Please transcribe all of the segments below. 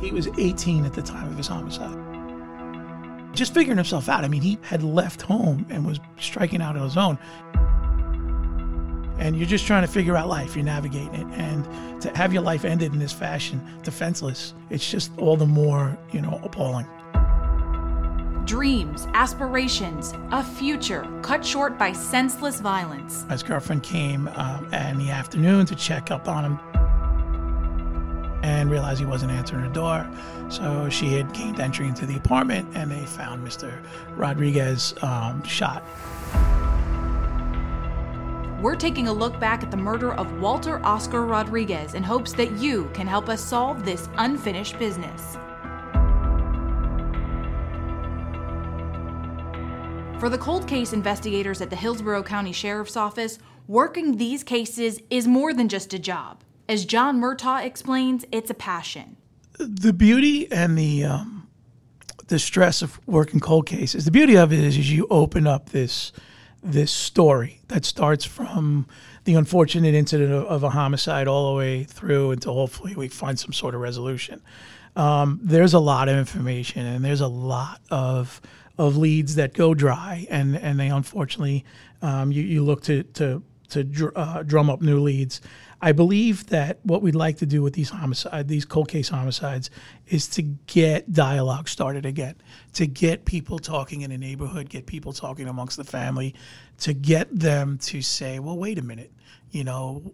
He was 18 at the time of his homicide. Just figuring himself out. I mean, he had left home and was striking out on his own. And you're just trying to figure out life, you're navigating it. And to have your life ended in this fashion, defenseless, it's just all the more, you know, appalling. Dreams, aspirations, a future cut short by senseless violence. His girlfriend came um, in the afternoon to check up on him and realized he wasn't answering her door. So she had gained entry into the apartment and they found Mr. Rodriguez um, shot. We're taking a look back at the murder of Walter Oscar Rodriguez in hopes that you can help us solve this unfinished business. For the cold case investigators at the Hillsborough County Sheriff's Office, working these cases is more than just a job. As John Murtaugh explains, it's a passion. The beauty and the um, the stress of working cold cases. The beauty of it is, is you open up this this story that starts from the unfortunate incident of, of a homicide all the way through until hopefully we find some sort of resolution. Um, there's a lot of information and there's a lot of of leads that go dry, and and they unfortunately um, you, you look to to to dr- uh, drum up new leads. I believe that what we'd like to do with these homicide, these cold case homicides, is to get dialogue started again, to get people talking in the neighborhood, get people talking amongst the family, to get them to say, "Well, wait a minute, you know,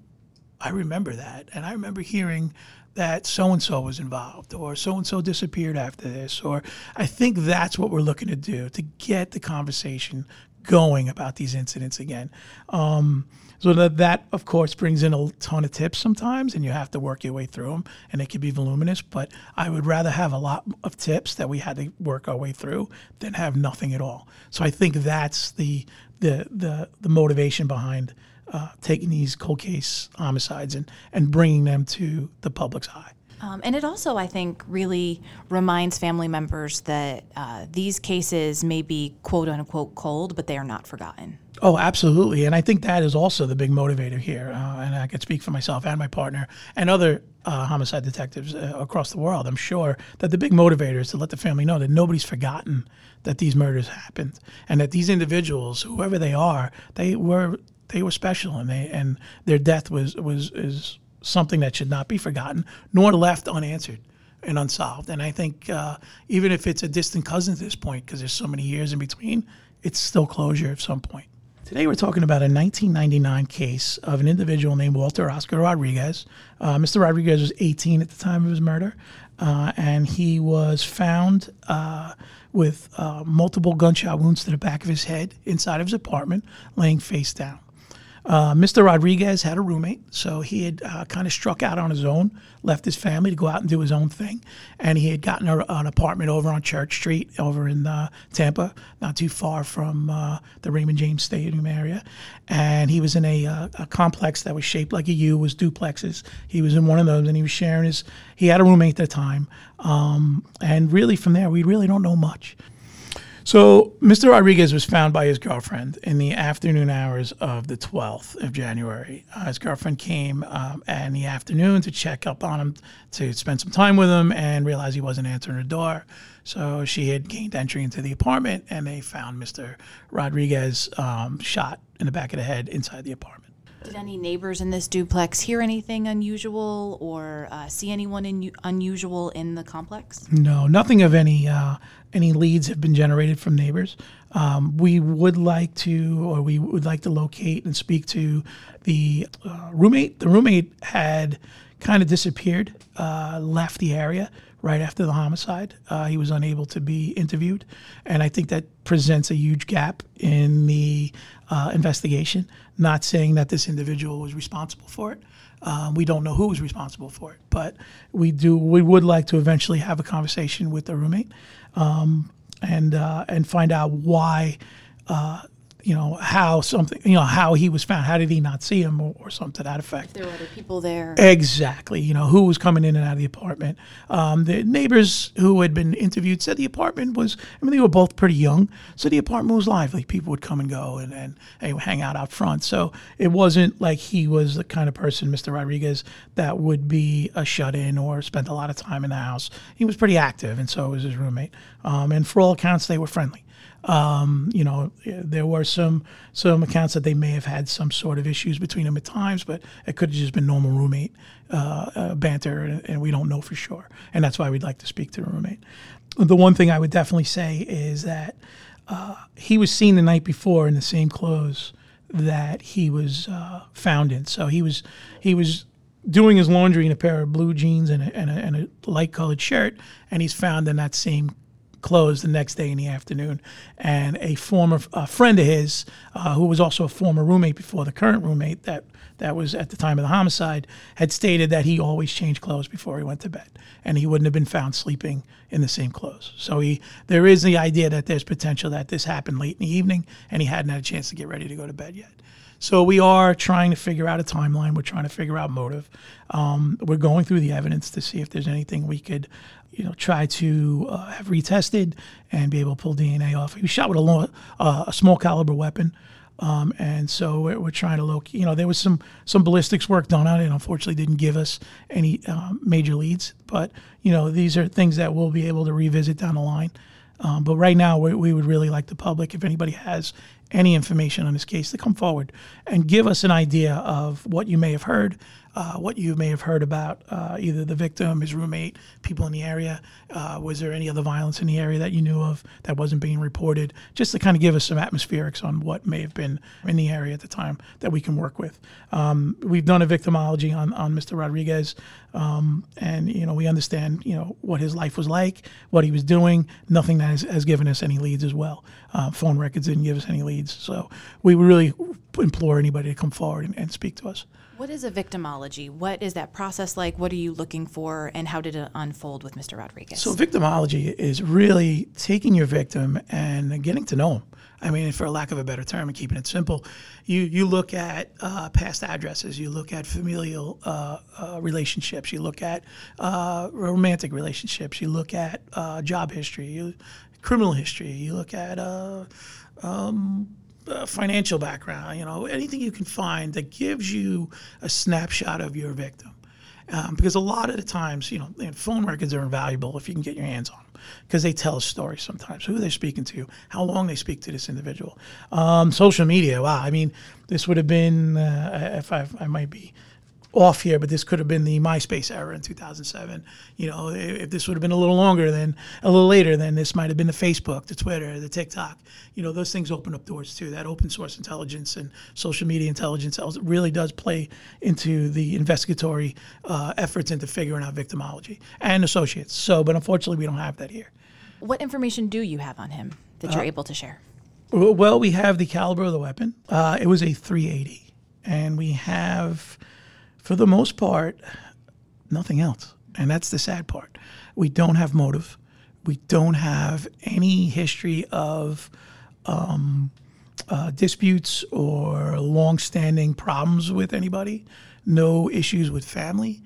I remember that, and I remember hearing that so and so was involved, or so and so disappeared after this, or I think that's what we're looking to do to get the conversation going about these incidents again. Um, so that, that, of course, brings in a ton of tips sometimes, and you have to work your way through them, and it can be voluminous. But I would rather have a lot of tips that we had to work our way through than have nothing at all. So I think that's the the the, the motivation behind uh, taking these cold case homicides and, and bringing them to the public's eye. Um, and it also, I think, really reminds family members that uh, these cases may be quote unquote cold, but they are not forgotten. Oh, absolutely. And I think that is also the big motivator here. Uh, and I can speak for myself and my partner and other uh, homicide detectives uh, across the world. I'm sure that the big motivator is to let the family know that nobody's forgotten that these murders happened and that these individuals, whoever they are, they were they were special and they and their death was was is something that should not be forgotten nor left unanswered and unsolved. And I think uh, even if it's a distant cousin at this point, because there's so many years in between, it's still closure at some point. Today we're talking about a 1999 case of an individual named Walter Oscar Rodriguez. Uh, Mr. Rodriguez was 18 at the time of his murder, uh, and he was found uh, with uh, multiple gunshot wounds to the back of his head inside of his apartment, laying face down. Uh, Mr. Rodriguez had a roommate, so he had uh, kind of struck out on his own, left his family to go out and do his own thing, and he had gotten a, an apartment over on Church Street, over in uh, Tampa, not too far from uh, the Raymond James Stadium area, and he was in a, uh, a, complex that was shaped like a U, was duplexes. He was in one of those, and he was sharing his. He had a roommate at the time, um, and really from there, we really don't know much. So Mr. Rodriguez was found by his girlfriend in the afternoon hours of the 12th of January. Uh, his girlfriend came um, in the afternoon to check up on him, to spend some time with him, and realized he wasn't answering her door. So she had gained entry into the apartment, and they found Mr. Rodriguez um, shot in the back of the head inside the apartment. Did any neighbors in this duplex hear anything unusual or uh, see anyone in, unusual in the complex? No, nothing of any uh, any leads have been generated from neighbors. Um, we would like to, or we would like to locate and speak to the uh, roommate. The roommate had kind of disappeared, uh, left the area right after the homicide. Uh, he was unable to be interviewed, and I think that presents a huge gap in the uh, investigation. Not saying that this individual was responsible for it. Um, we don't know who was responsible for it, but we do. We would like to eventually have a conversation with the roommate um, and uh, and find out why uh, you know how something you know how he was found. How did he not see him or, or something to that effect? There were other people there. exactly. You know who was coming in and out of the apartment. Um, the neighbors who had been interviewed said the apartment was i mean they were both pretty young. So the apartment was lively. People would come and go and, and, and hang out out front. So it wasn't like he was the kind of person mr rodriguez that would be a shut-in or spent a lot of time in the house. He was pretty active and so was his roommate. Um, and for all accounts they were friendly um, you know, there were some some accounts that they may have had some sort of issues between them at times, but it could have just been normal roommate uh, uh, banter, and, and we don't know for sure. And that's why we'd like to speak to the roommate. The one thing I would definitely say is that uh, he was seen the night before in the same clothes that he was uh, found in. So he was he was doing his laundry in a pair of blue jeans and a, and a, and a light colored shirt, and he's found in that same closed the next day in the afternoon. And a former a friend of his, uh, who was also a former roommate before the current roommate that that was at the time of the homicide, had stated that he always changed clothes before he went to bed, and he wouldn't have been found sleeping in the same clothes. So he there is the idea that there's potential that this happened late in the evening, and he hadn't had a chance to get ready to go to bed yet. So we are trying to figure out a timeline. We're trying to figure out motive. Um, we're going through the evidence to see if there's anything we could, you know, try to uh, have retested and be able to pull DNA off. He was shot with a, long, uh, a small caliber weapon. Um, and so we're, we're, trying to look. You know, there was some some ballistics work done on it. Unfortunately, didn't give us any um, major leads. But you know, these are things that we'll be able to revisit down the line. Um, but right now, we, we, would really like the public, if anybody has any information on this case, to come forward and give us an idea of what you may have heard, uh, what you may have heard about uh, either the victim, his roommate, people in the area. Uh, was there any other violence in the area that you knew of that wasn't being reported? Just to kind of give us some atmospherics on what may have been in the area at the time that we can work with. Um, we've done a victimology on, on Mr. Rodriguez, um, and you know we understand you know what his life was like, what he was doing. Nothing that has, has given us any leads as well. Uh, phone records didn't give us any leads, so we really implore anybody to come forward and, and speak to us. What is a victimology? What is that process like? What are you looking for, and how did it unfold with Mr. Rodriguez? So, victimology is really taking your victim and getting to know him. I mean, for lack of a better term, and keeping it simple, you you look at uh, past addresses, you look at familial uh, uh, relationships, you look at uh, romantic relationships, you look at uh, job history, you, criminal history, you look at. Um, uh, financial background, you know, anything you can find that gives you a snapshot of your victim. Um, because a lot of the times, you know, phone records are invaluable if you can get your hands on them because they tell a story sometimes, who they're speaking to, how long they speak to this individual. Um, social media, wow, I mean, this would have been, uh, if I, I might be off here, but this could have been the MySpace era in 2007. You know, if this would have been a little longer, then a little later, then this might have been the Facebook, the Twitter, the TikTok. You know, those things open up doors too. That open source intelligence and social media intelligence really does play into the investigatory uh, efforts into figuring out victimology and associates. So, but unfortunately, we don't have that here. What information do you have on him that you're uh, able to share? Well, we have the caliber of the weapon. Uh, it was a 380, and we have for the most part, nothing else. And that's the sad part. We don't have motive. We don't have any history of um, uh, disputes or long-standing problems with anybody. No issues with family.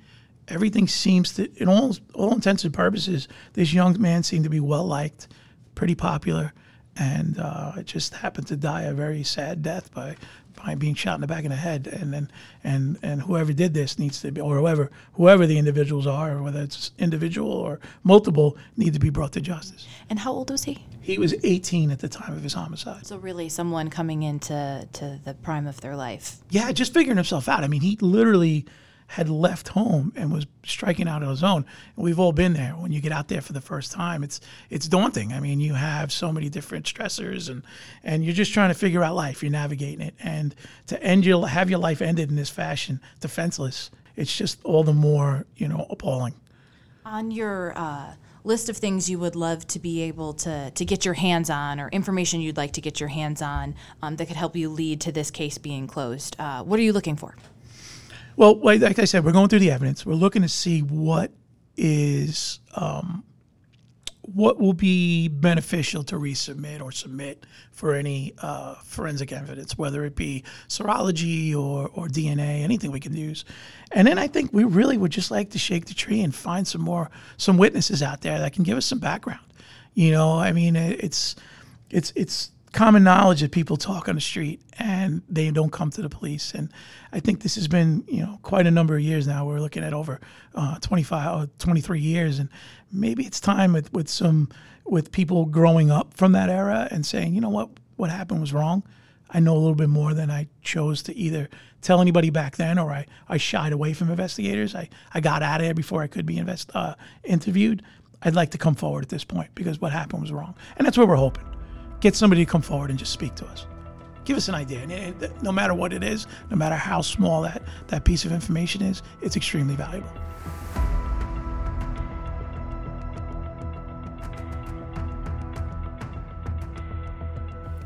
Everything seems to, in all all intents and purposes, this young man seemed to be well liked, pretty popular, and uh, just happened to die a very sad death by by being shot in the back of the head, and then and and whoever did this needs to be, or whoever whoever the individuals are, whether it's individual or multiple, need to be brought to justice. And how old was he? He was 18 at the time of his homicide. So really, someone coming into to the prime of their life. Yeah, just figuring himself out. I mean, he literally had left home and was striking out on his own. We've all been there. When you get out there for the first time, it's it's daunting. I mean, you have so many different stressors, and and you're just trying to figure out life. You're navigating it, and to end your have your life ended in this fashion, defenseless. It's just all the more you know appalling. On your. Uh list of things you would love to be able to, to get your hands on or information you'd like to get your hands on um, that could help you lead to this case being closed. Uh, what are you looking for? Well, like I said, we're going through the evidence. We're looking to see what is um, what will be beneficial to resubmit or submit for any uh, forensic evidence, whether it be serology or, or DNA, anything we can use. And then I think we really would just like to shake the tree and find some more some witnesses out there that can give us some background. You know, I mean, it's it's it's common knowledge that people talk on the street and they don't come to the police. And I think this has been, you know, quite a number of years now. We're looking at over uh, 25, uh, 23 years. And maybe it's time with, with some, with people growing up from that era and saying, you know what, what happened was wrong. I know a little bit more than I chose to either tell anybody back then or I, I shied away from investigators. I, I got out of there before I could be invest, uh, interviewed. I'd like to come forward at this point because what happened was wrong. And that's what we're hoping get somebody to come forward and just speak to us. Give us an idea. And no matter what it is, no matter how small that, that piece of information is, it's extremely valuable.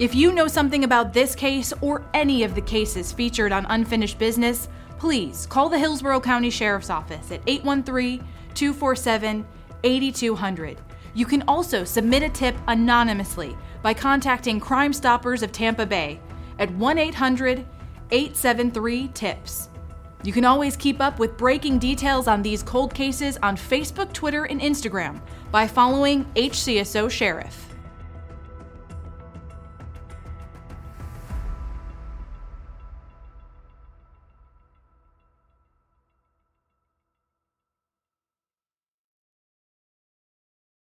If you know something about this case or any of the cases featured on Unfinished Business, please call the Hillsborough County Sheriff's Office at 813 247 8200. You can also submit a tip anonymously by contacting Crime Stoppers of Tampa Bay at 1 800 873 TIPS. You can always keep up with breaking details on these cold cases on Facebook, Twitter, and Instagram by following HCSO Sheriff.